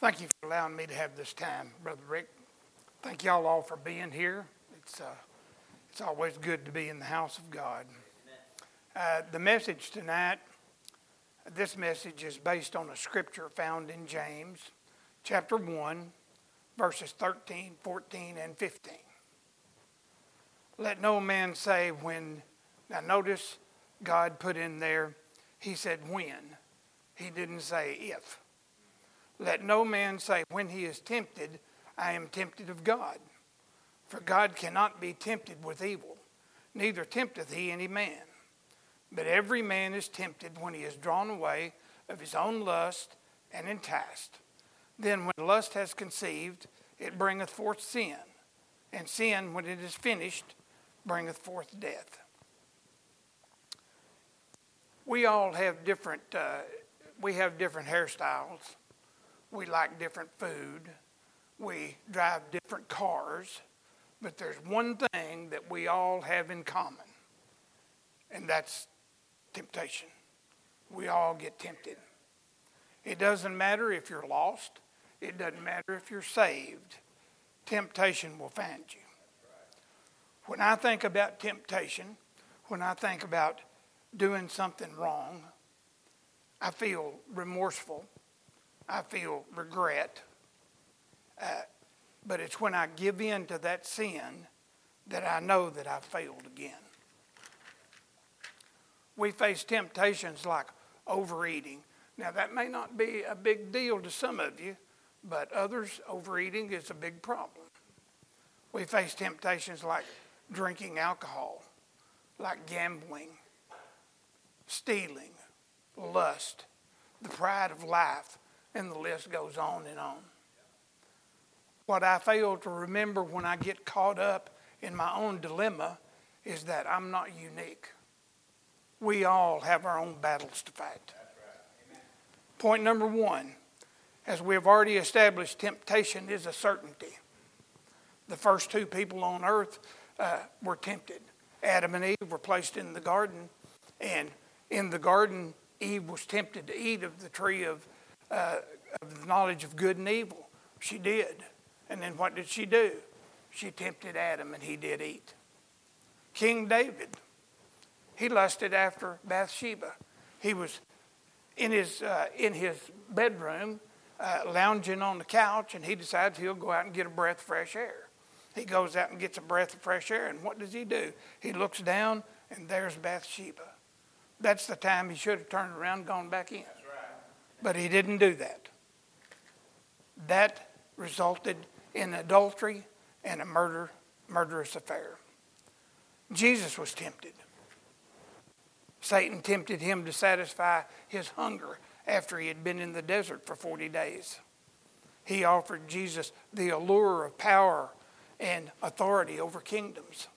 Thank you for allowing me to have this time, Brother Rick. Thank y'all all for being here. It's, uh, it's always good to be in the house of God. Uh, the message tonight, this message is based on a scripture found in James chapter 1, verses 13, 14, and 15. Let no man say when, now notice God put in there, he said when. He didn't say if. Let no man say, when he is tempted, I am tempted of God. For God cannot be tempted with evil, neither tempteth he any man. But every man is tempted when he is drawn away of his own lust and enticed. Then, when lust has conceived, it bringeth forth sin. And sin, when it is finished, bringeth forth death. We all have different, uh, we have different hairstyles we like different food, we drive different cars, but there's one thing that we all have in common, and that's temptation. We all get tempted. It doesn't matter if you're lost, it doesn't matter if you're saved, temptation will find you. When I think about temptation, when I think about doing something wrong, I feel remorseful I feel regret. Uh, but it's when I give in to that sin that I know that I've failed again. We face temptations like overeating. Now, that may not be a big deal to some of you, but others, overeating is a big problem. We face temptations like drinking alcohol, like gambling, stealing, lust, the pride of life, and the list goes on and on. What I fail to remember when I get caught up in my own dilemma is that I'm not unique. We all have our own battles to fight. Point number one, as we have already established, temptation is a certainty. The first two people on earth uh, were tempted. Adam and Eve were placed in the garden, and in the garden, Eve was tempted to eat of the tree of uh, of the knowledge of good and evil. She did. And then what did she do? She tempted Adam and he did eat. King David, he lusted after Bathsheba. He was in his, uh, in his bedroom, uh, lounging on the couch, and he decides he'll go out and get a breath of fresh air. He goes out and gets a breath of fresh air, and what does he do? He looks down, and there's Bathsheba. That's the time he should have turned around and gone back in. But he didn't do that. That resulted in adultery and a murder, murderous affair. Jesus was tempted. Satan tempted him to satisfy his hunger after he had been in the desert for 40 days. He offered Jesus the allure of power and authority over kingdoms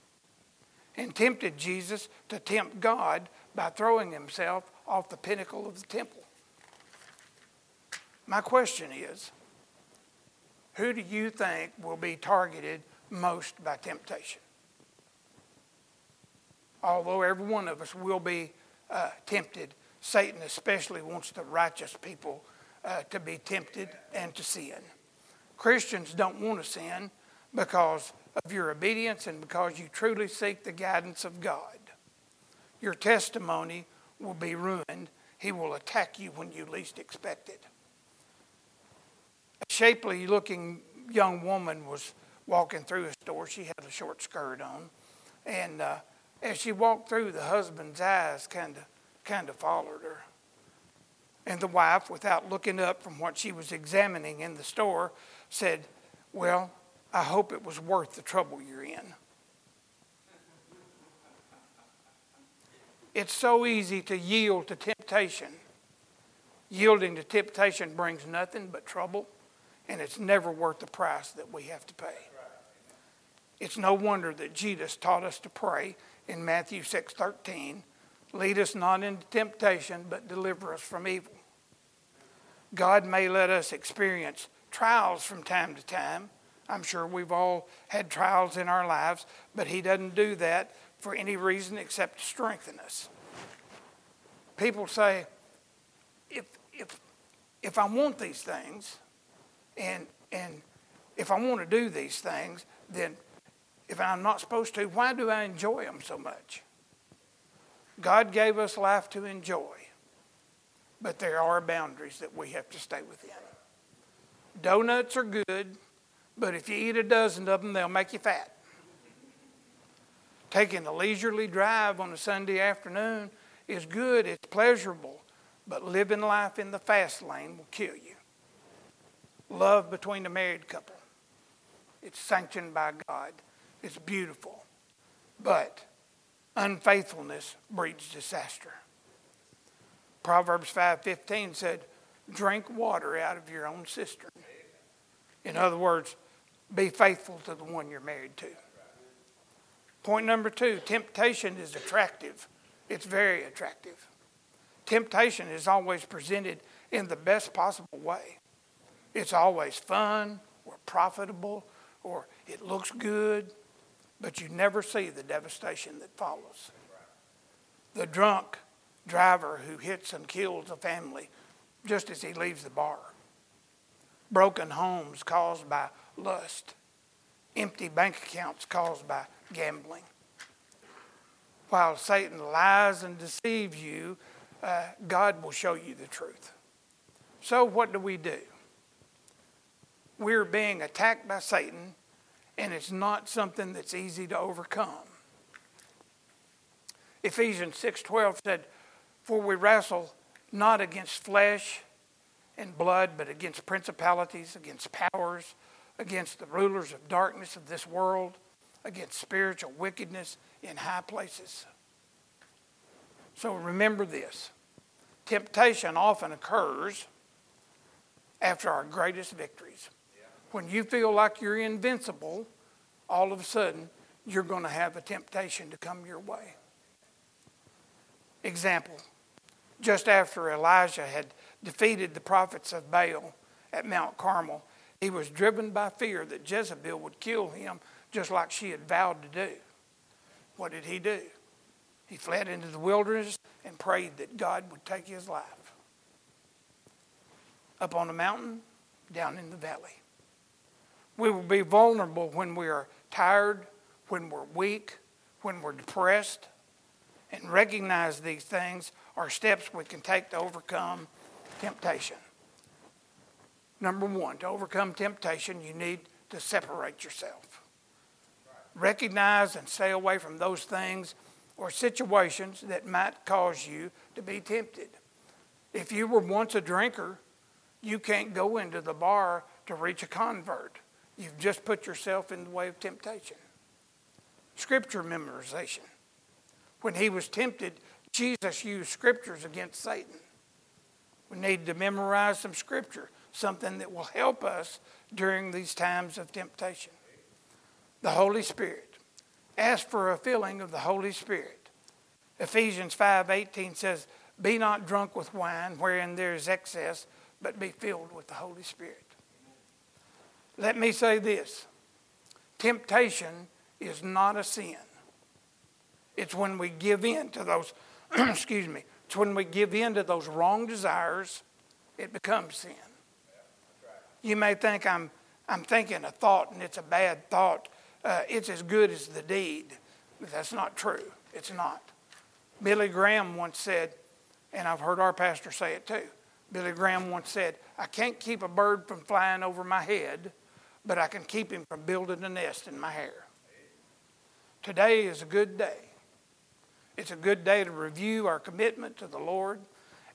and tempted Jesus to tempt God by throwing himself off the pinnacle of the temple. My question is who do you think will be targeted most by temptation? Although every one of us will be uh, tempted, Satan especially wants the righteous people uh, to be tempted and to sin. Christians don't want to sin because of your obedience and because you truly seek the guidance of God. Your testimony will be ruined. He will attack you when you least expect it shapely looking young woman was walking through a store. She had a short skirt on. And uh, as she walked through, the husband's eyes kind of kind of followed her. And the wife, without looking up from what she was examining in the store, said, Well, I hope it was worth the trouble you're in. It's so easy to yield to temptation. Yielding to temptation brings nothing but trouble and it's never worth the price that we have to pay. It's no wonder that Jesus taught us to pray in Matthew 6:13, "Lead us not into temptation, but deliver us from evil." God may let us experience trials from time to time. I'm sure we've all had trials in our lives, but He doesn't do that for any reason except to strengthen us. People say, if, if, if I want these things, And, and if I want to do these things, then if I'm not supposed to, why do I enjoy them so much? God gave us life to enjoy, but there are boundaries that we have to stay within. Donuts are good, but if you eat a dozen of them, they'll make you fat. Taking a leisurely drive on a Sunday afternoon is good, it's pleasurable, but living life in the fast lane will kill you. Love between a married couple, it's sanctioned by God, it's beautiful, but unfaithfulness breeds disaster. Proverbs 5:15 said, "Drink water out of your own cistern." In other words, be faithful to the one you're married to. Point number 2, temptation is attractive. It's very attractive. Temptation is always presented in the best possible way. It's always fun or profitable or it looks good, but you never see the devastation that follows. The drunk driver who hits and kills a family just as he leaves the bar. Broken homes caused by lust. Empty bank accounts caused by gambling. While Satan lies and deceives you, uh, God will show you the truth. So, what do we do? We're being attacked by Satan and it's not something that's easy to overcome. Ephesians 6:12 said, "For we wrestle not against flesh and blood, but against principalities, against powers, against the rulers of darkness of this world, against spiritual wickedness in high places." So remember this. Temptation often occurs after our greatest victories when you feel like you're invincible, all of a sudden you're going to have a temptation to come your way. Example just after Elijah had defeated the prophets of Baal at Mount Carmel, he was driven by fear that Jezebel would kill him just like she had vowed to do. What did he do? He fled into the wilderness and prayed that God would take his life. Up on the mountain, down in the valley. We will be vulnerable when we are tired, when we're weak, when we're depressed. And recognize these things are steps we can take to overcome temptation. Number one, to overcome temptation, you need to separate yourself. Recognize and stay away from those things or situations that might cause you to be tempted. If you were once a drinker, you can't go into the bar to reach a convert. You've just put yourself in the way of temptation. Scripture memorization. When he was tempted, Jesus used scriptures against Satan. We need to memorize some scripture, something that will help us during these times of temptation. The Holy Spirit. Ask for a filling of the Holy Spirit. Ephesians 5:18 says, "Be not drunk with wine wherein there is excess, but be filled with the Holy Spirit." Let me say this temptation is not a sin. It's when we give in to those, excuse me, it's when we give in to those wrong desires, it becomes sin. You may think I'm, I'm thinking a thought and it's a bad thought. Uh, it's as good as the deed. But that's not true. It's not. Billy Graham once said, and I've heard our pastor say it too. Billy Graham once said, I can't keep a bird from flying over my head, but I can keep him from building a nest in my hair. Today is a good day. It's a good day to review our commitment to the Lord,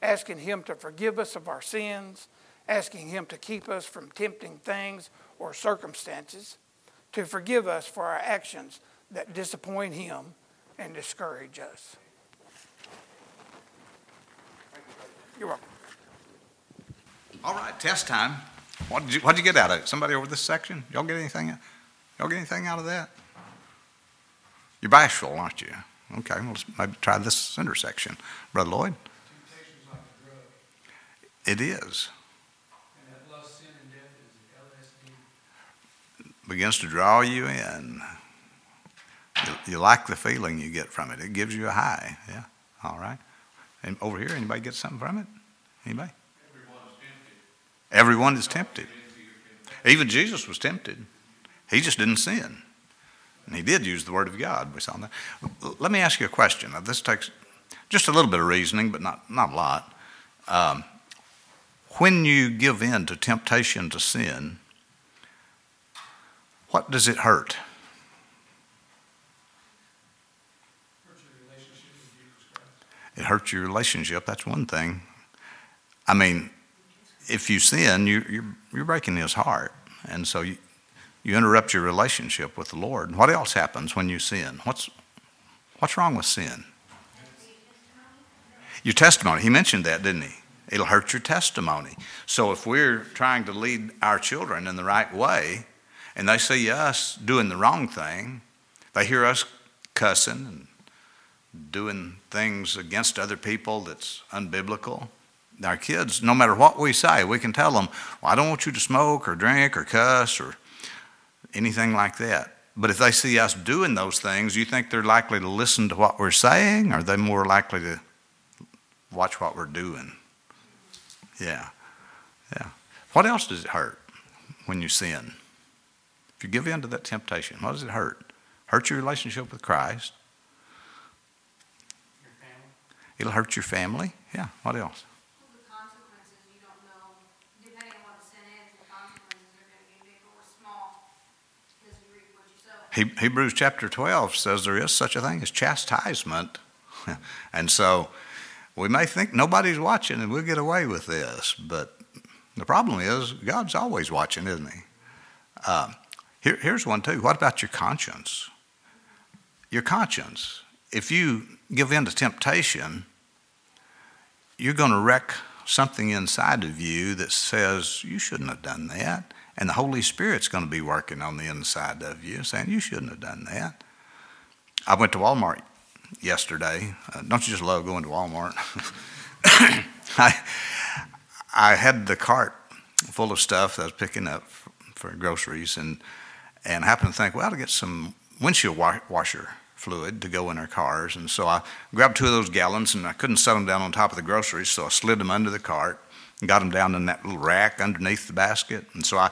asking Him to forgive us of our sins, asking Him to keep us from tempting things or circumstances, to forgive us for our actions that disappoint Him and discourage us. You're welcome. All right, test time. What did you, what did you get out of it? Somebody over this section? Y'all get anything? Y'all get anything out of that? You're bashful, aren't you? Okay, well, let's maybe try this center section. Brother Lloyd? Like it is. Begins to draw you in. You, you like the feeling you get from it. It gives you a high. Yeah. All right. And over here, anybody get something from it? Anybody? Everyone is tempted. Even Jesus was tempted. He just didn't sin. And he did use the word of God. We saw that. Let me ask you a question. Now, this takes just a little bit of reasoning, but not, not a lot. Um, when you give in to temptation to sin, what does it hurt? It hurts your relationship. That's one thing. I mean, if you sin, you, you're, you're breaking his heart. And so you, you interrupt your relationship with the Lord. What else happens when you sin? What's, what's wrong with sin? Your testimony. He mentioned that, didn't he? It'll hurt your testimony. So if we're trying to lead our children in the right way, and they see us doing the wrong thing, they hear us cussing and doing things against other people that's unbiblical. Our kids, no matter what we say, we can tell them, well, I don't want you to smoke or drink or cuss or anything like that. But if they see us doing those things, you think they're likely to listen to what we're saying, or are they more likely to watch what we're doing? Yeah. Yeah. What else does it hurt when you sin? If you give in to that temptation, what does it hurt? Hurt your relationship with Christ. Your family. It'll hurt your family. Yeah. What else? The consequences, you don't know, depending on what the sin is, the consequences are going to be big or small, because you reap what you sow. Hebrews chapter 12 says there is such a thing as chastisement. and so we may think nobody's watching and we'll get away with this, but the problem is God's always watching, isn't He? Uh, here, here's one too. What about your conscience? Your conscience. If you give in to temptation, you're going to wreck something inside of you that says you shouldn't have done that. And the Holy Spirit's going to be working on the inside of you, saying you shouldn't have done that. I went to Walmart yesterday. Uh, don't you just love going to Walmart? I, I had the cart full of stuff that I was picking up for, groceries, and and happened to think, well, I'll get some windshield wa- washer fluid to go in our cars. And so I grabbed two of those gallons, and I couldn't set them down on top of the groceries, so I slid them under the cart and got them down in that little rack underneath the basket. And so I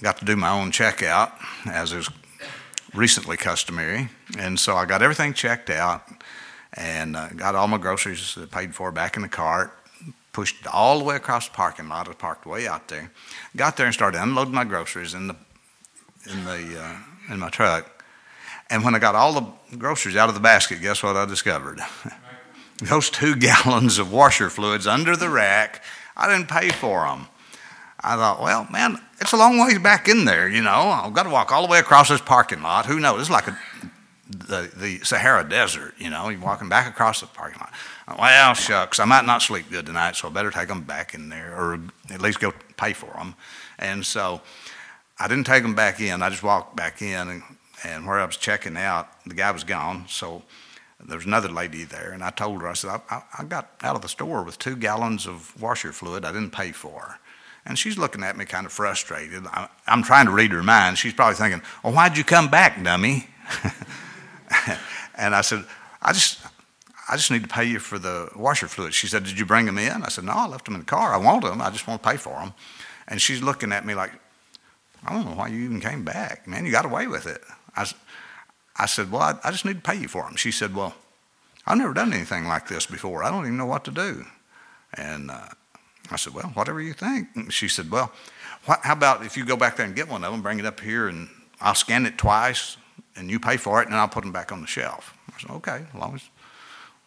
got to do my own checkout, as is recently customary. And so I got everything checked out and uh, got all my groceries paid for back in the cart. Pushed all the way across the parking lot. I parked way out there. Got there and started unloading my groceries in the in the uh, in my truck. And when I got all the groceries out of the basket, guess what I discovered? Those two gallons of washer fluids under the rack. I didn't pay for them. I thought, well, man, it's a long ways back in there, you know. I've got to walk all the way across this parking lot. Who knows? It's like a, the, the Sahara Desert, you know. You're walking back across the parking lot. Well, shucks, I might not sleep good tonight, so I better take them back in there, or at least go pay for them. And so I didn't take them back in. I just walked back in, and, and where I was checking out, the guy was gone. So there was another lady there, and I told her, I said, I, I got out of the store with two gallons of washer fluid I didn't pay for. And she's looking at me kind of frustrated. I, I'm trying to read her mind. She's probably thinking, Well, why'd you come back, dummy? and I said, I just, I just need to pay you for the washer fluid. She said, Did you bring them in? I said, No, I left them in the car. I want them. I just want to pay for them. And she's looking at me like, I don't know why you even came back. Man, you got away with it. I, I said, Well, I, I just need to pay you for them. She said, Well, I've never done anything like this before. I don't even know what to do. And uh, I said, Well, whatever you think. And she said, Well, how about if you go back there and get one of them, bring it up here, and I'll scan it twice, and you pay for it, and I'll put them back on the shelf. I said, Okay, as long as,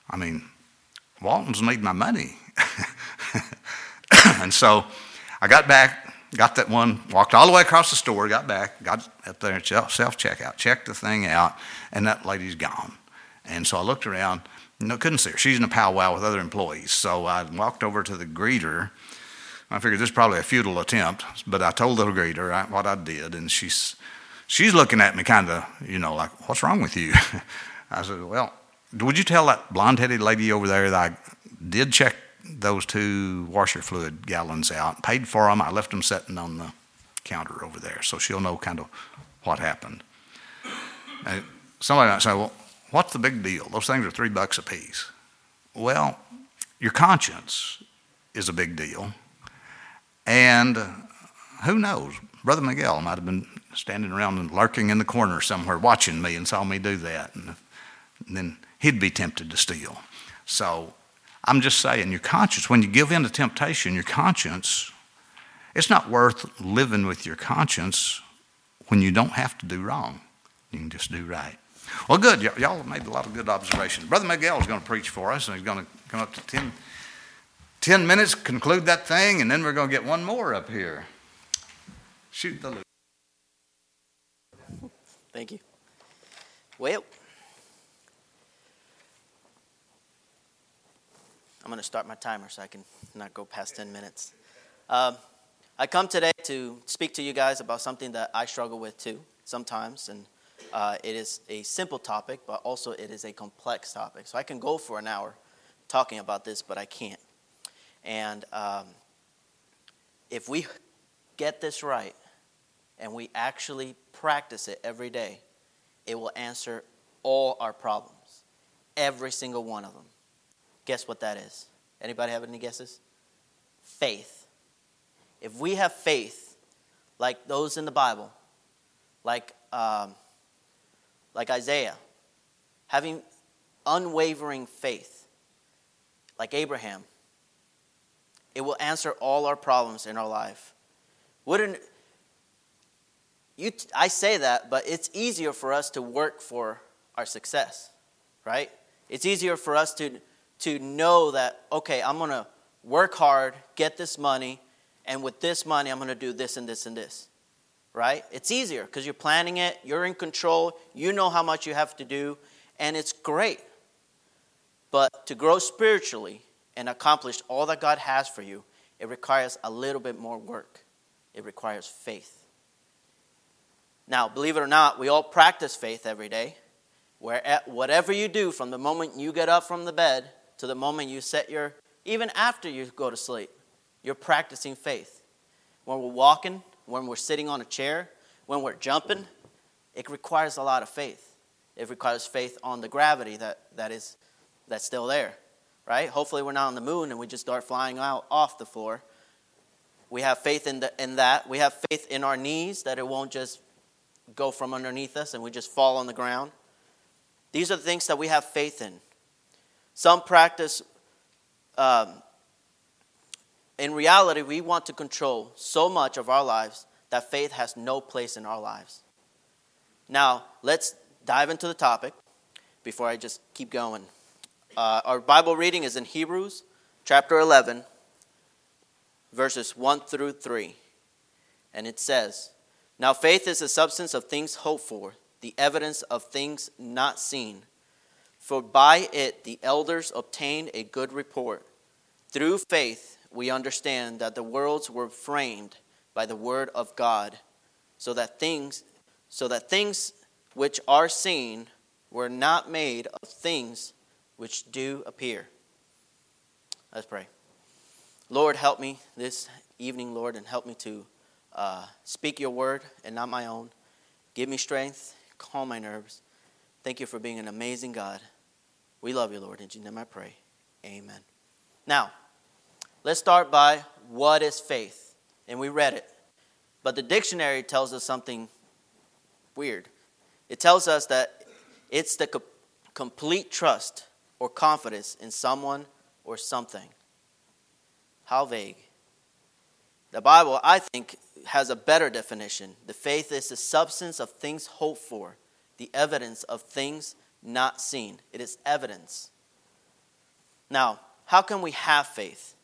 I mean, Walton's need my money. and so I got back, got that one, walked all the way across the store, got back, got up there and self checkout, checked the thing out, and that lady's gone. And so I looked around, no, couldn't see her. She's in a powwow with other employees. So I walked over to the greeter. I figured this is probably a futile attempt, but I told the greeter what I did, and she's she's looking at me kind of, you know, like, "What's wrong with you?" I said, "Well, would you tell that blonde-headed lady over there that I did check those two washer fluid gallons out, paid for them. I left them sitting on the counter over there, so she'll know kind of what happened." Somebody might say, "Well." What's the big deal? Those things are three bucks a piece. Well, your conscience is a big deal. And who knows? Brother Miguel might have been standing around and lurking in the corner somewhere watching me and saw me do that. And then he'd be tempted to steal. So I'm just saying, your conscience, when you give in to temptation, your conscience, it's not worth living with your conscience when you don't have to do wrong. You can just do right. Well, good. Y- y'all have made a lot of good observations. Brother Miguel is going to preach for us, and he's going to come up to 10, 10 minutes, conclude that thing, and then we're going to get one more up here. Shoot the loop. Thank you. Well, I'm going to start my timer so I can not go past 10 minutes. Um, I come today to speak to you guys about something that I struggle with too sometimes, and uh, it is a simple topic, but also it is a complex topic. So I can go for an hour talking about this, but I can't. And um, if we get this right and we actually practice it every day, it will answer all our problems, every single one of them. Guess what that is? Anybody have any guesses? Faith. If we have faith, like those in the Bible, like um, like Isaiah, having unwavering faith, like Abraham, it will answer all our problems in our life. Wouldn't you? I say that, but it's easier for us to work for our success, right? It's easier for us to to know that okay, I'm gonna work hard, get this money, and with this money, I'm gonna do this and this and this right? It's easier because you're planning it, you're in control, you know how much you have to do, and it's great. But to grow spiritually and accomplish all that God has for you, it requires a little bit more work. It requires faith. Now, believe it or not, we all practice faith every day. Where whatever you do from the moment you get up from the bed to the moment you set your, even after you go to sleep, you're practicing faith. When we're walking, when we're sitting on a chair, when we're jumping, it requires a lot of faith. It requires faith on the gravity that, that is that's still there, right? Hopefully we're not on the moon and we just start flying out off the floor. We have faith in, the, in that. We have faith in our knees that it won't just go from underneath us and we just fall on the ground. These are the things that we have faith in. Some practice um, in reality, we want to control so much of our lives that faith has no place in our lives. Now, let's dive into the topic before I just keep going. Uh, our Bible reading is in Hebrews chapter 11, verses 1 through 3. And it says, Now faith is the substance of things hoped for, the evidence of things not seen. For by it the elders obtained a good report. Through faith, we understand that the worlds were framed by the word of God, so that things so that things which are seen were not made of things which do appear. Let's pray. Lord, help me this evening, Lord, and help me to uh, speak your word and not my own. Give me strength, calm my nerves. Thank you for being an amazing God. We love you, Lord. In Jesus' name I pray. Amen. Now, Let's start by what is faith? And we read it. But the dictionary tells us something weird. It tells us that it's the co- complete trust or confidence in someone or something. How vague. The Bible, I think, has a better definition. The faith is the substance of things hoped for, the evidence of things not seen. It is evidence. Now, how can we have faith?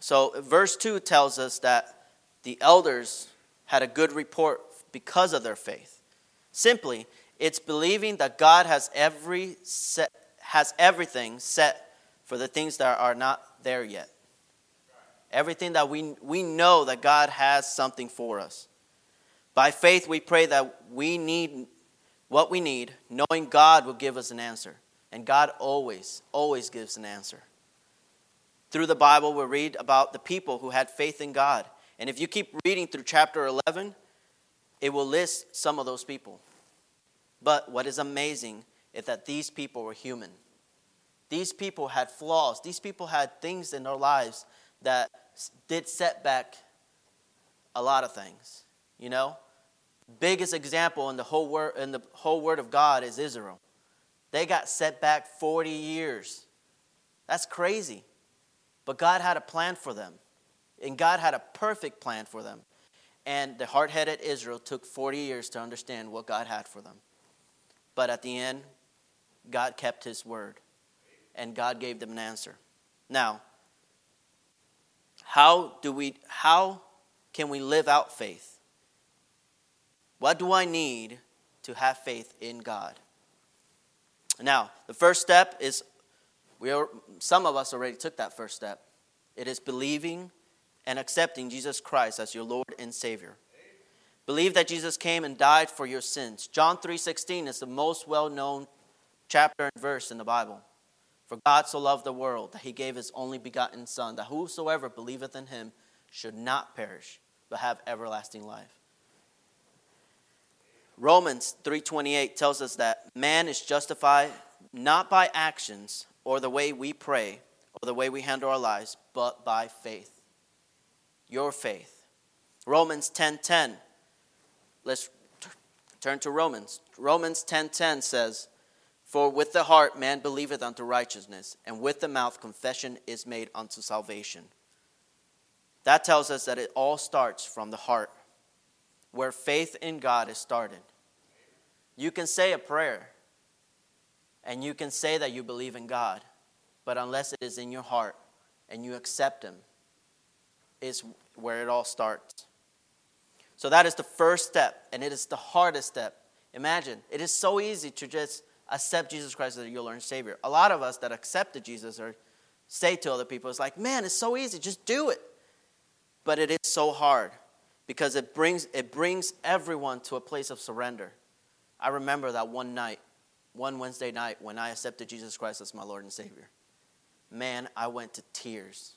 So, verse 2 tells us that the elders had a good report because of their faith. Simply, it's believing that God has, every set, has everything set for the things that are not there yet. Everything that we, we know that God has something for us. By faith, we pray that we need what we need, knowing God will give us an answer. And God always, always gives an answer. Through the Bible, we read about the people who had faith in God. And if you keep reading through chapter 11, it will list some of those people. But what is amazing is that these people were human. These people had flaws. These people had things in their lives that did set back a lot of things, you know? Biggest example in the whole word in the whole word of God is Israel. They got set back 40 years. That's crazy. But God had a plan for them. And God had a perfect plan for them. And the hard headed Israel took 40 years to understand what God had for them. But at the end, God kept his word. And God gave them an answer. Now, how do we how can we live out faith? What do I need to have faith in God? Now, the first step is we are, some of us already took that first step. It is believing and accepting Jesus Christ as your Lord and Savior. Believe that Jesus came and died for your sins. John 3:16 is the most well-known chapter and verse in the Bible. For God so loved the world that he gave his only begotten son that whosoever believeth in him should not perish but have everlasting life. Romans 3:28 tells us that man is justified not by actions or the way we pray or the way we handle our lives, but by faith. Your faith. Romans 10:10. Let's t- turn to Romans. Romans 10:10 says, "For with the heart man believeth unto righteousness, and with the mouth confession is made unto salvation." That tells us that it all starts from the heart, where faith in God is started. You can say a prayer, and you can say that you believe in God, but unless it is in your heart and you accept Him, is where it all starts. So that is the first step, and it is the hardest step. Imagine, it is so easy to just accept Jesus Christ as your Lord and Savior. A lot of us that accepted Jesus or say to other people, it's like, man, it's so easy, just do it. But it is so hard because it brings, it brings everyone to a place of surrender. I remember that one night, one Wednesday night, when I accepted Jesus Christ as my Lord and Savior. Man, I went to tears.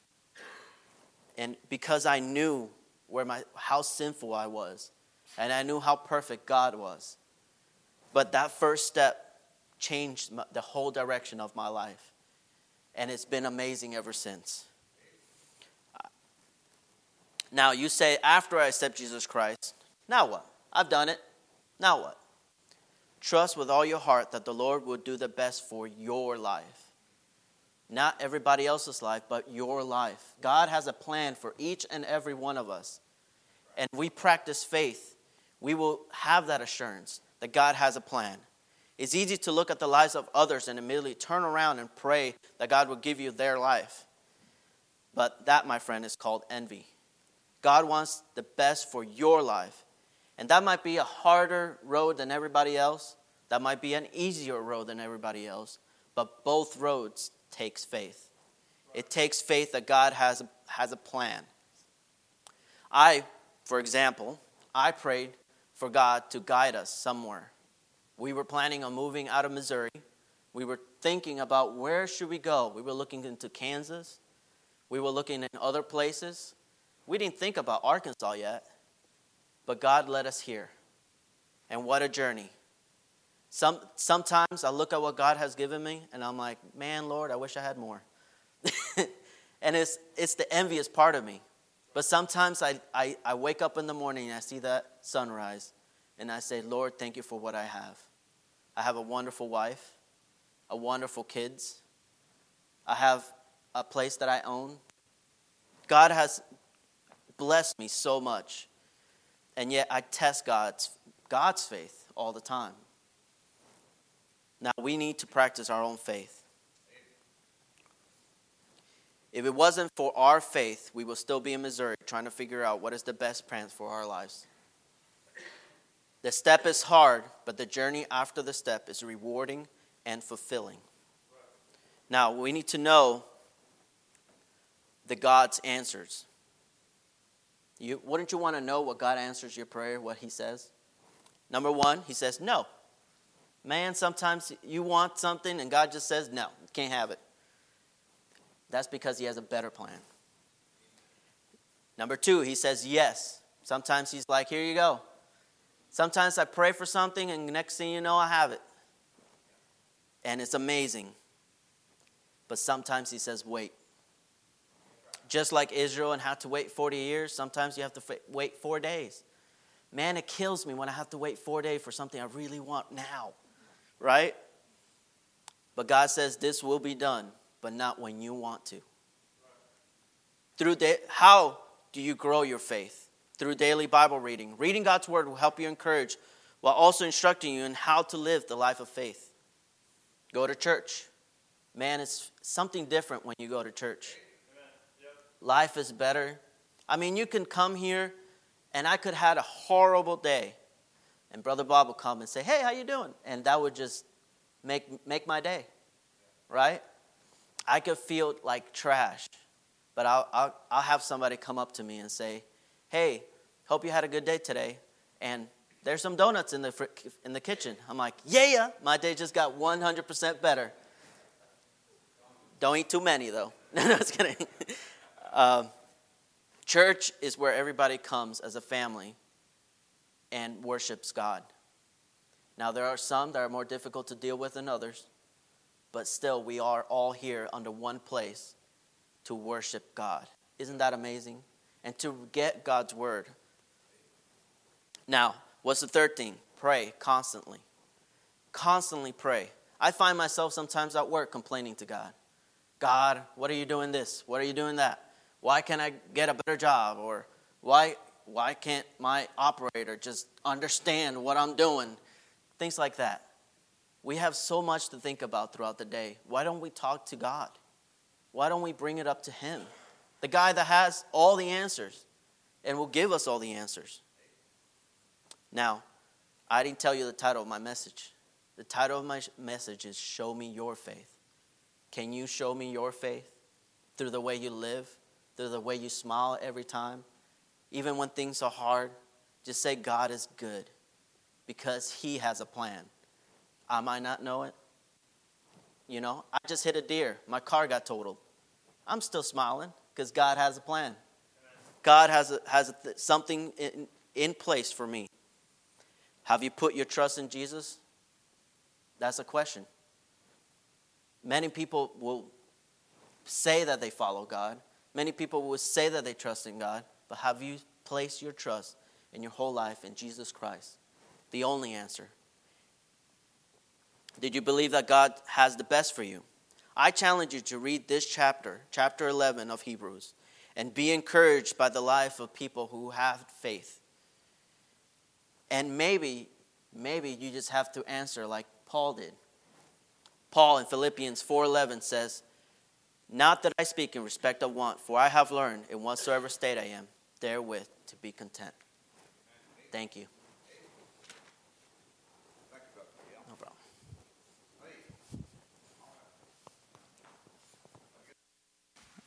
And because I knew where my, how sinful I was, and I knew how perfect God was. But that first step changed the whole direction of my life. And it's been amazing ever since. Now, you say, after I accept Jesus Christ, now what? I've done it. Now what? Trust with all your heart that the Lord will do the best for your life. Not everybody else's life, but your life. God has a plan for each and every one of us. And we practice faith, we will have that assurance that God has a plan. It's easy to look at the lives of others and immediately turn around and pray that God will give you their life. But that, my friend, is called envy. God wants the best for your life. And that might be a harder road than everybody else. That might be an easier road than everybody else. But both roads takes faith. It takes faith that God has a, has a plan. I, for example, I prayed for God to guide us somewhere. We were planning on moving out of Missouri. We were thinking about where should we go. We were looking into Kansas. We were looking in other places. We didn't think about Arkansas yet. But God led us here. And what a journey. Some, sometimes I look at what God has given me and I'm like, man, Lord, I wish I had more. and it's, it's the envious part of me. But sometimes I, I, I wake up in the morning and I see that sunrise and I say, Lord, thank you for what I have. I have a wonderful wife, a wonderful kids. I have a place that I own. God has blessed me so much and yet I test God's, God's faith all the time. Now, we need to practice our own faith. If it wasn't for our faith, we will still be in Missouri trying to figure out what is the best plan for our lives. The step is hard, but the journey after the step is rewarding and fulfilling. Now, we need to know the God's answers. You, wouldn't you want to know what God answers your prayer, what He says? Number one, He says no. Man, sometimes you want something and God just says no, can't have it. That's because He has a better plan. Number two, He says yes. Sometimes He's like, here you go. Sometimes I pray for something and next thing you know, I have it. And it's amazing. But sometimes He says, wait. Just like Israel and had to wait 40 years, sometimes you have to wait four days. Man, it kills me when I have to wait four days for something I really want now, right? But God says this will be done, but not when you want to. Through da- how do you grow your faith? Through daily Bible reading. Reading God's word will help you encourage while also instructing you in how to live the life of faith. Go to church. Man, it's something different when you go to church. Life is better. I mean, you can come here and I could have had a horrible day. And Brother Bob will come and say, Hey, how you doing? And that would just make, make my day, right? I could feel like trash, but I'll, I'll, I'll have somebody come up to me and say, Hey, hope you had a good day today. And there's some donuts in the, in the kitchen. I'm like, Yeah, my day just got 100% better. Don't eat too many, though. no, no, just kidding. Um, church is where everybody comes as a family and worships God. Now, there are some that are more difficult to deal with than others, but still, we are all here under one place to worship God. Isn't that amazing? And to get God's word. Now, what's the third thing? Pray constantly. Constantly pray. I find myself sometimes at work complaining to God God, what are you doing this? What are you doing that? Why can't I get a better job? Or why, why can't my operator just understand what I'm doing? Things like that. We have so much to think about throughout the day. Why don't we talk to God? Why don't we bring it up to Him? The guy that has all the answers and will give us all the answers. Now, I didn't tell you the title of my message. The title of my message is Show Me Your Faith. Can you show me your faith through the way you live, through the way you smile every time. Even when things are hard, just say, God is good because He has a plan. I might not know it. You know, I just hit a deer, my car got totaled. I'm still smiling because God has a plan. God has, a, has a th- something in, in place for me. Have you put your trust in Jesus? That's a question. Many people will say that they follow God, Many people will say that they trust in God, but have you placed your trust in your whole life in Jesus Christ? The only answer. Did you believe that God has the best for you? I challenge you to read this chapter, chapter 11 of Hebrews, and be encouraged by the life of people who have faith. And maybe, maybe you just have to answer like Paul did. Paul in Philippians 4:11 says, not that I speak in respect of want, for I have learned in whatsoever state I am, therewith to be content. Thank you.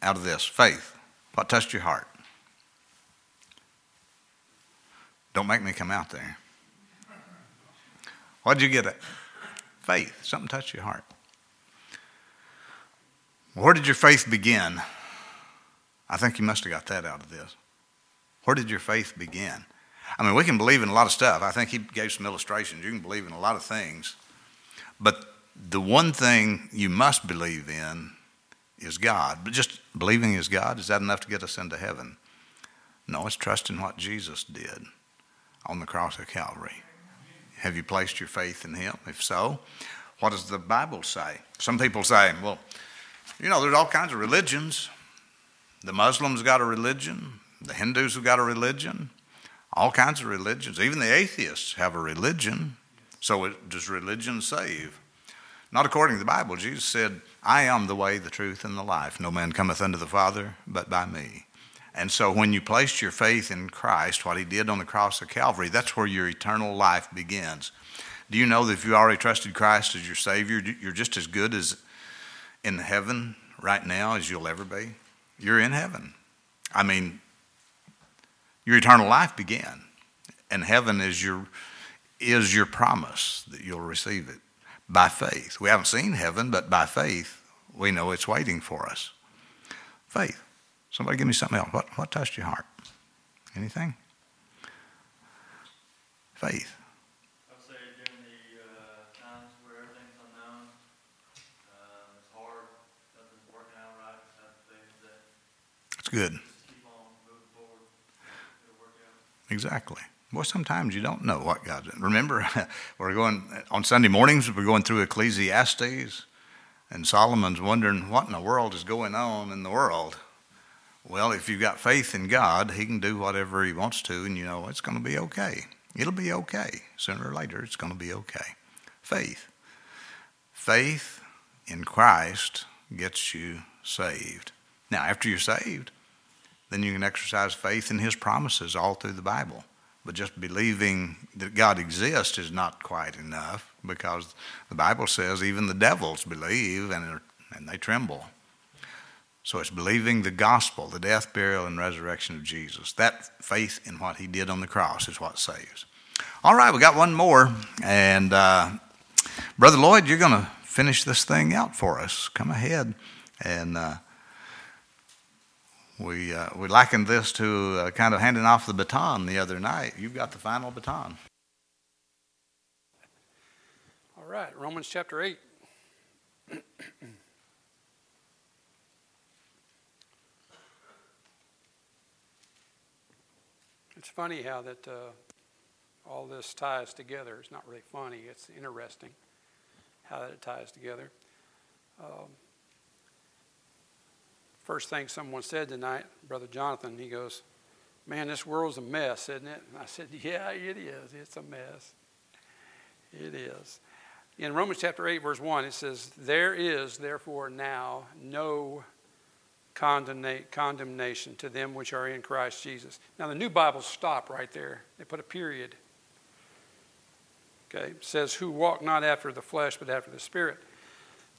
Out of this, faith. What touched your heart? Don't make me come out there. What did you get at? Faith. Something touched your heart. Where did your faith begin? I think you must have got that out of this. Where did your faith begin? I mean, we can believe in a lot of stuff. I think he gave some illustrations. You can believe in a lot of things. But the one thing you must believe in is God. But just believing is God, is that enough to get us into heaven? No, it's trusting what Jesus did on the cross of Calvary. Have you placed your faith in Him? If so, what does the Bible say? Some people say, well, you know, there's all kinds of religions. The Muslims got a religion, the Hindus have got a religion, all kinds of religions. Even the atheists have a religion. So, it, does religion save? Not according to the Bible. Jesus said, I am the way, the truth, and the life. No man cometh unto the Father but by me. And so, when you placed your faith in Christ, what he did on the cross of Calvary, that's where your eternal life begins. Do you know that if you already trusted Christ as your Savior, you're just as good as in heaven right now as you'll ever be. You're in heaven. I mean, your eternal life began, and heaven is your is your promise that you'll receive it by faith. We haven't seen heaven, but by faith, we know it's waiting for us. Faith. Somebody give me something else. What, what touched your heart? Anything? Faith. Good. Exactly. Well, sometimes you don't know what God's doing. Remember, we're going on Sunday mornings. We're going through Ecclesiastes, and Solomon's wondering what in the world is going on in the world. Well, if you've got faith in God, He can do whatever He wants to, and you know it's going to be okay. It'll be okay. Sooner or later, it's going to be okay. Faith. Faith in Christ gets you saved. Now, after you're saved, then you can exercise faith in His promises all through the Bible. But just believing that God exists is not quite enough because the Bible says even the devils believe and, and they tremble. So it's believing the gospel, the death, burial, and resurrection of Jesus. That faith in what he did on the cross is what saves. All right, we got one more. And uh, Brother Lloyd, you're going to finish this thing out for us. Come ahead. And. Uh, we, uh, we likened this to uh, kind of handing off the baton the other night. You've got the final baton. All right, Romans chapter 8. it's funny how that uh, all this ties together. It's not really funny, it's interesting how that it ties together. Um, First thing someone said tonight, Brother Jonathan, he goes, Man, this world's a mess, isn't it? And I said, Yeah, it is. It's a mess. It is. In Romans chapter 8, verse 1, it says, There is therefore now no condemnation to them which are in Christ Jesus. Now, the new Bibles stop right there, they put a period. Okay, it says, Who walk not after the flesh, but after the Spirit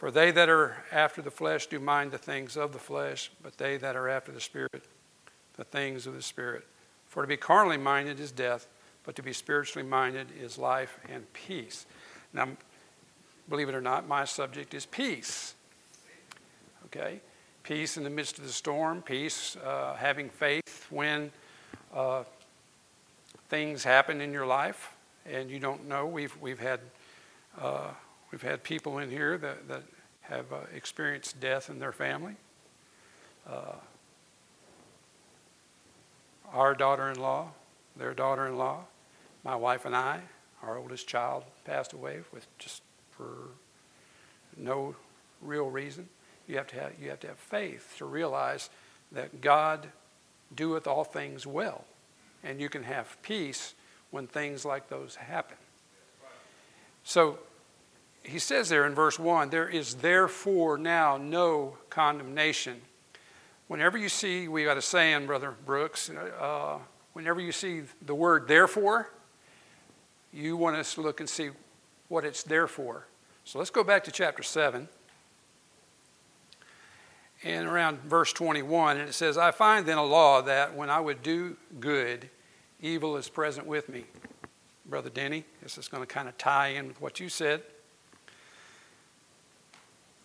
For they that are after the flesh do mind the things of the flesh, but they that are after the Spirit, the things of the Spirit. For to be carnally minded is death, but to be spiritually minded is life and peace. Now, believe it or not, my subject is peace. Okay? Peace in the midst of the storm, peace, uh, having faith when uh, things happen in your life and you don't know. We've, we've had. Uh, We've had people in here that, that have uh, experienced death in their family. Uh, our daughter in law, their daughter in law, my wife and I, our oldest child passed away with just for no real reason. You have to have, you have, to have faith to realize that God doeth all things well. And you can have peace when things like those happen. So he says there in verse 1 there is therefore now no condemnation. Whenever you see, we got a saying, Brother Brooks, uh, whenever you see the word therefore, you want us to look and see what it's there for. So let's go back to chapter 7 and around verse 21, and it says, I find then a law that when I would do good, evil is present with me. Brother Denny, this is going to kind of tie in with what you said.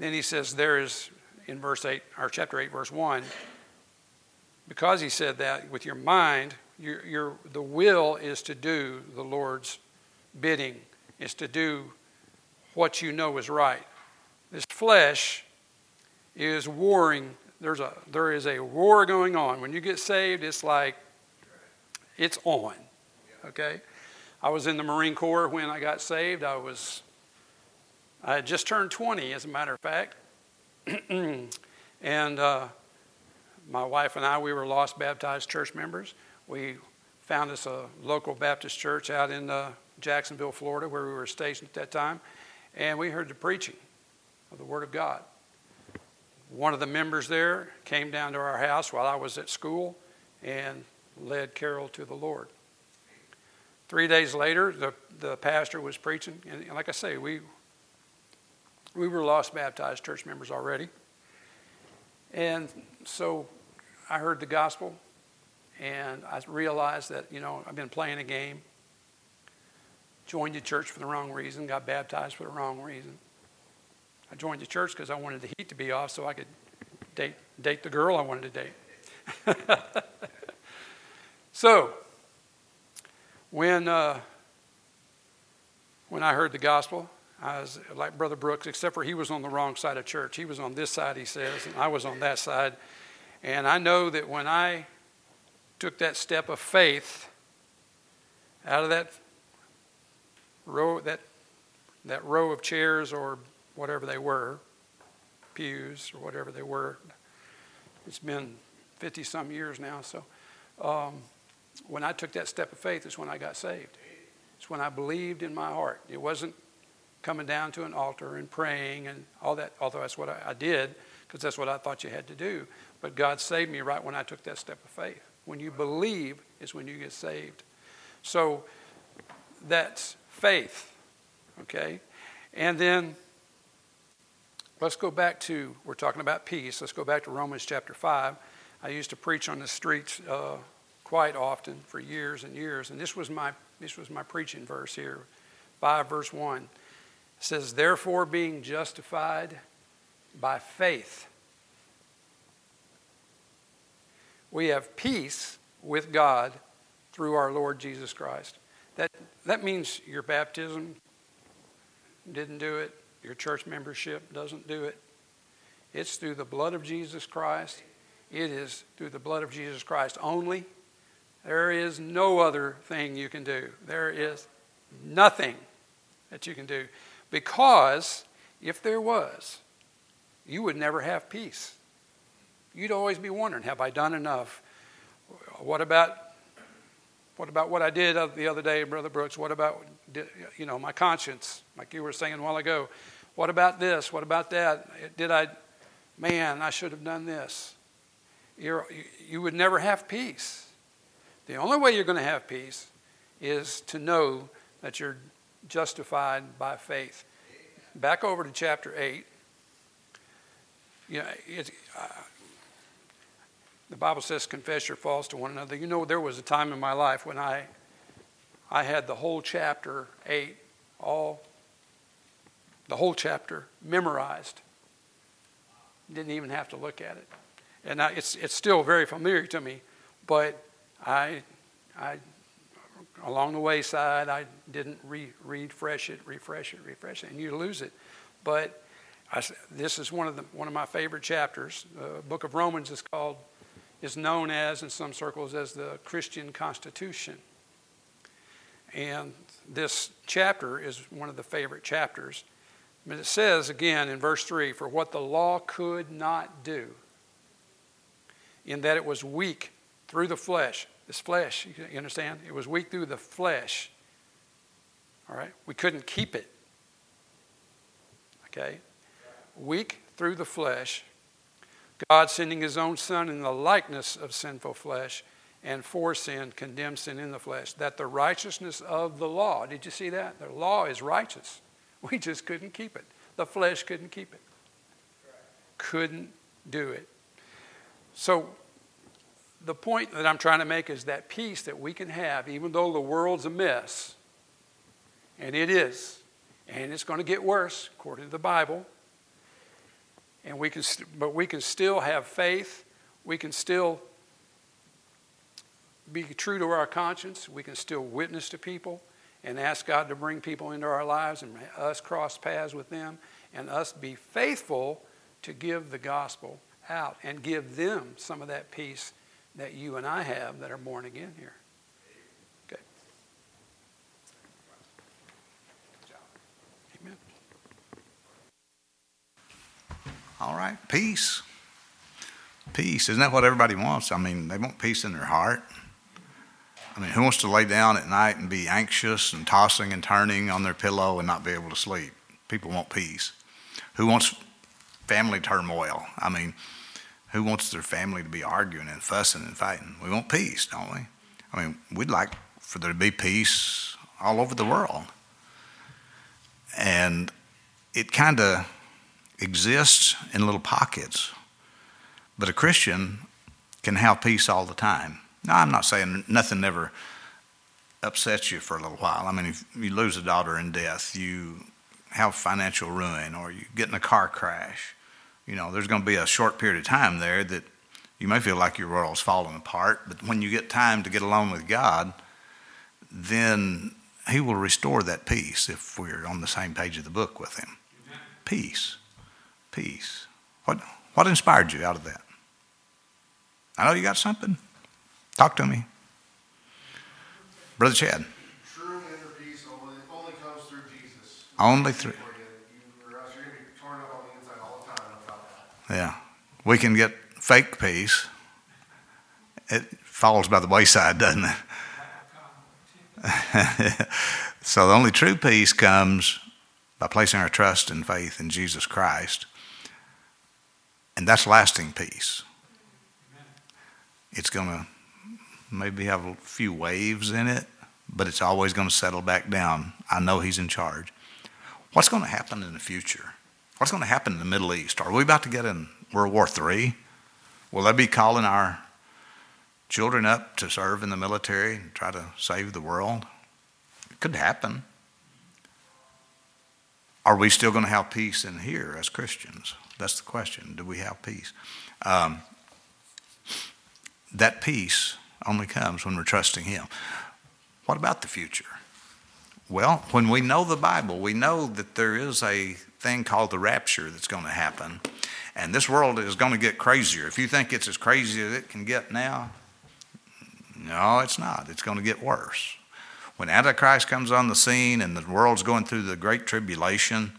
then he says, there is, in verse 8, or chapter 8, verse 1, because he said that, with your mind, your, your, the will is to do the Lord's bidding, is to do what you know is right. This flesh is warring. There's a, there is a war going on. When you get saved, it's like it's on. Okay? I was in the Marine Corps when I got saved. I was I just turned 20, as a matter of fact. and uh, my wife and I, we were lost baptized church members. We found us a local Baptist church out in uh, Jacksonville, Florida, where we were stationed at that time, and we heard the preaching of the Word of God. One of the members there came down to our house while I was at school and led Carol to the Lord. Three days later, the, the pastor was preaching, and like I say, we, we were lost baptized church members already. And so I heard the gospel, and I realized that, you know, I've been playing a game, joined the church for the wrong reason, got baptized for the wrong reason. I joined the church because I wanted the heat to be off so I could date, date the girl I wanted to date. so, when, uh, when I heard the gospel, I was like Brother Brooks, except for he was on the wrong side of church. He was on this side, he says, and I was on that side. And I know that when I took that step of faith out of that row, that, that row of chairs or whatever they were, pews or whatever they were. It's been 50 some years now. So um, when I took that step of faith, is when I got saved. It's when I believed in my heart. It wasn't coming down to an altar and praying and all that, although that's what I, I did, because that's what I thought you had to do. But God saved me right when I took that step of faith. When you believe is when you get saved. So that's faith, okay? And then Let's go back to, we're talking about peace. Let's go back to Romans chapter 5. I used to preach on the streets uh, quite often for years and years, and this was my, this was my preaching verse here 5 verse 1. Says, Therefore, being justified by faith, we have peace with God through our Lord Jesus Christ. That, that means your baptism didn't do it, your church membership doesn't do it. It's through the blood of Jesus Christ. It is through the blood of Jesus Christ only. There is no other thing you can do. There is nothing that you can do. Because if there was, you would never have peace. You'd always be wondering, have I done enough? What about what about what I did the other day, Brother Brooks? What about, you know, my conscience, like you were saying a while ago? What about this? What about that? Did I, man, I should have done this. You're, you would never have peace. The only way you're going to have peace is to know that you're justified by faith. Back over to chapter 8. You know, uh, the Bible says, confess your faults to one another. You know, there was a time in my life when I, I had the whole chapter 8, all, the whole chapter memorized. Didn't even have to look at it. And I, it's, it's still very familiar to me, but I, I, along the wayside, I didn't re, refresh it, refresh it, refresh it, and you lose it. But I, this is one of, the, one of my favorite chapters. The book of Romans is called is known as, in some circles, as the Christian Constitution. And this chapter is one of the favorite chapters. But it says again in verse 3 For what the law could not do, in that it was weak through the flesh. This flesh, you understand? It was weak through the flesh. All right? We couldn't keep it. Okay? Weak through the flesh God sending his own Son in the likeness of sinful flesh and for sin, condemned sin in the flesh, that the righteousness of the law, did you see that? The law is righteous. We just couldn't keep it. The flesh couldn't keep it. Couldn't do it. So, the point that I'm trying to make is that peace that we can have, even though the world's a mess, and it is, and it's going to get worse, according to the Bible, and we can, but we can still have faith. We can still be true to our conscience. We can still witness to people and ask God to bring people into our lives and us cross paths with them and us be faithful to give the gospel out and give them some of that peace that you and I have that are born again here. Okay. Amen. All right, peace. Peace. Isn't that what everybody wants? I mean, they want peace in their heart. I I mean, who wants to lay down at night and be anxious and tossing and turning on their pillow and not be able to sleep? People want peace. Who wants family turmoil? I mean, who wants their family to be arguing and fussing and fighting? We want peace, don't we? I mean, we'd like for there to be peace all over the world. And it kind of exists in little pockets. But a Christian can have peace all the time. Now, I'm not saying nothing never upsets you for a little while. I mean, if you lose a daughter in death, you have financial ruin, or you get in a car crash, you know, there's going to be a short period of time there that you may feel like your world's falling apart. But when you get time to get along with God, then He will restore that peace if we're on the same page of the book with Him. Peace. Peace. What, what inspired you out of that? I know you got something. Talk to me. Brother Chad. True inner peace only, only comes through Jesus. Only through. You, or else you're going to be torn up on the inside all the time without that. Yeah. We can get fake peace. It falls by the wayside, doesn't it? so the only true peace comes by placing our trust and faith in Jesus Christ. And that's lasting peace. It's going to maybe have a few waves in it, but it's always going to settle back down. I know He's in charge. What's going to happen in the future? What's going to happen in the Middle East? Are we about to get in World War III? Will they be calling our children up to serve in the military and try to save the world? It could happen. Are we still going to have peace in here as Christians? That's the question. Do we have peace? Um, that peace only comes when we're trusting Him. What about the future? Well, when we know the Bible, we know that there is a thing called the rapture that's going to happen. And this world is going to get crazier. If you think it's as crazy as it can get now, no, it's not. It's going to get worse. When Antichrist comes on the scene and the world's going through the great tribulation,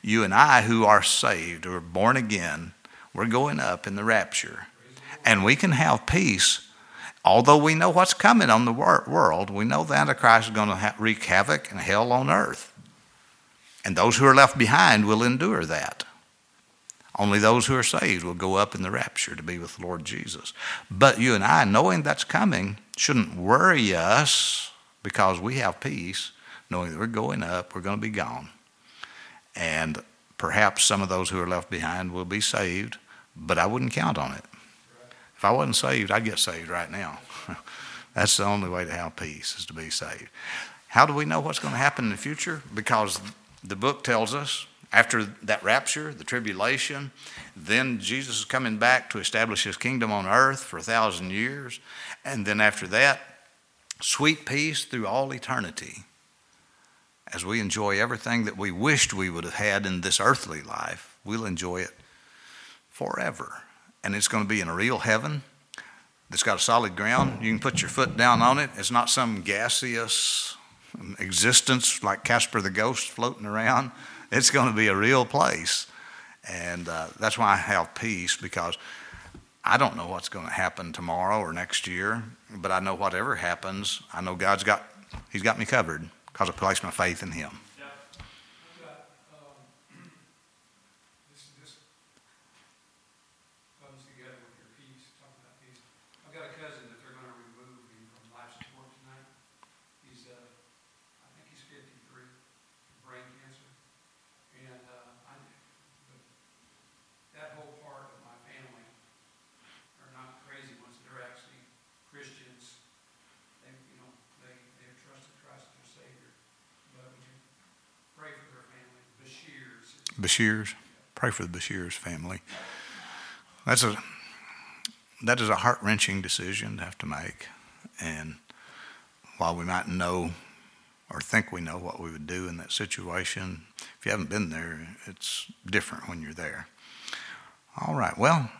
you and I, who are saved, are born again, we're going up in the rapture. And we can have peace Although we know what's coming on the world, we know the Antichrist is going to wreak havoc and hell on earth. And those who are left behind will endure that. Only those who are saved will go up in the rapture to be with the Lord Jesus. But you and I, knowing that's coming, shouldn't worry us because we have peace, knowing that we're going up, we're going to be gone. And perhaps some of those who are left behind will be saved, but I wouldn't count on it. If I wasn't saved, I'd get saved right now. That's the only way to have peace, is to be saved. How do we know what's going to happen in the future? Because the book tells us after that rapture, the tribulation, then Jesus is coming back to establish his kingdom on earth for a thousand years. And then after that, sweet peace through all eternity as we enjoy everything that we wished we would have had in this earthly life, we'll enjoy it forever and it's going to be in a real heaven that's got a solid ground. You can put your foot down on it. It's not some gaseous existence like Casper the Ghost floating around. It's going to be a real place. And uh, that's why I have peace because I don't know what's going to happen tomorrow or next year, but I know whatever happens, I know God's got, He's got me covered because I place my faith in Him. Bashirs. Pray for the Bashirs family. That's a that is a heart wrenching decision to have to make. And while we might know or think we know what we would do in that situation, if you haven't been there, it's different when you're there. All right. Well,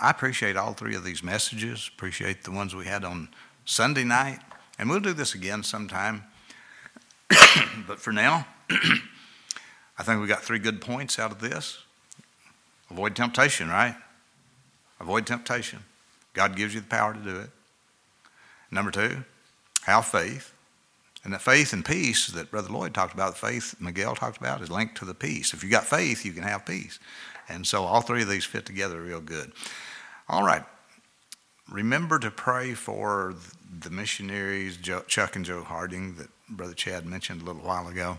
I appreciate all three of these messages. Appreciate the ones we had on Sunday night. And we'll do this again sometime. but for now, I think we got three good points out of this. Avoid temptation, right? Avoid temptation. God gives you the power to do it. Number two, have faith. And that faith and peace that Brother Lloyd talked about, the faith Miguel talked about, is linked to the peace. If you got faith, you can have peace. And so all three of these fit together real good. All right. Remember to pray for the missionaries, Chuck and Joe Harding, that Brother Chad mentioned a little while ago,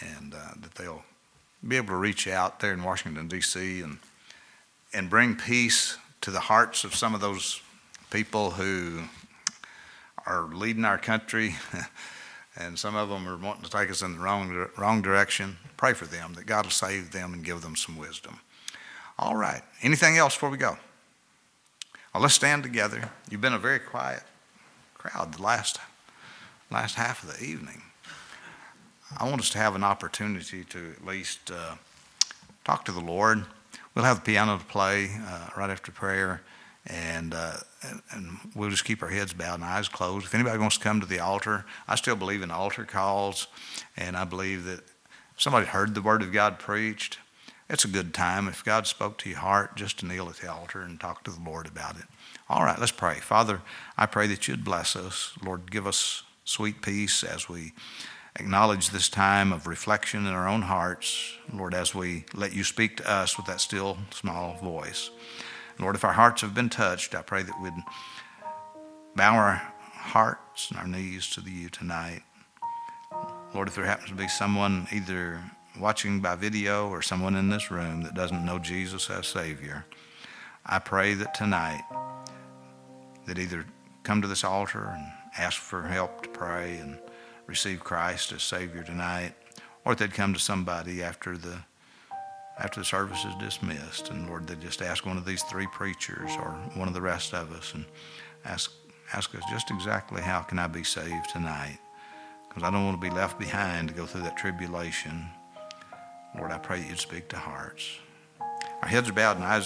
and uh, that they'll be able to reach out there in Washington, D.C., and, and bring peace to the hearts of some of those people who are leading our country. and some of them are wanting to take us in the wrong, wrong direction. Pray for them, that God will save them and give them some wisdom. All right. Anything else before we go? Well, let's stand together. You've been a very quiet crowd the last, last half of the evening. I want us to have an opportunity to at least uh, talk to the Lord. We'll have the piano to play uh, right after prayer, and, uh, and, and we'll just keep our heads bowed and eyes closed. If anybody wants to come to the altar, I still believe in altar calls, and I believe that if somebody heard the Word of God preached, it's a good time if God spoke to your heart just to kneel at the altar and talk to the Lord about it. All right, let's pray. Father, I pray that you'd bless us. Lord, give us sweet peace as we acknowledge this time of reflection in our own hearts. Lord, as we let you speak to us with that still small voice. Lord, if our hearts have been touched, I pray that we'd bow our hearts and our knees to you tonight. Lord, if there happens to be someone either watching by video or someone in this room that doesn't know Jesus as Savior, I pray that tonight that either come to this altar and ask for help to pray and receive Christ as Savior tonight, or if they'd come to somebody after the after the service is dismissed, and Lord, they just ask one of these three preachers or one of the rest of us and ask ask us just exactly how can I be saved tonight? Because I don't want to be left behind to go through that tribulation Lord, I pray you'd speak to hearts. Our heads are bowed and eyes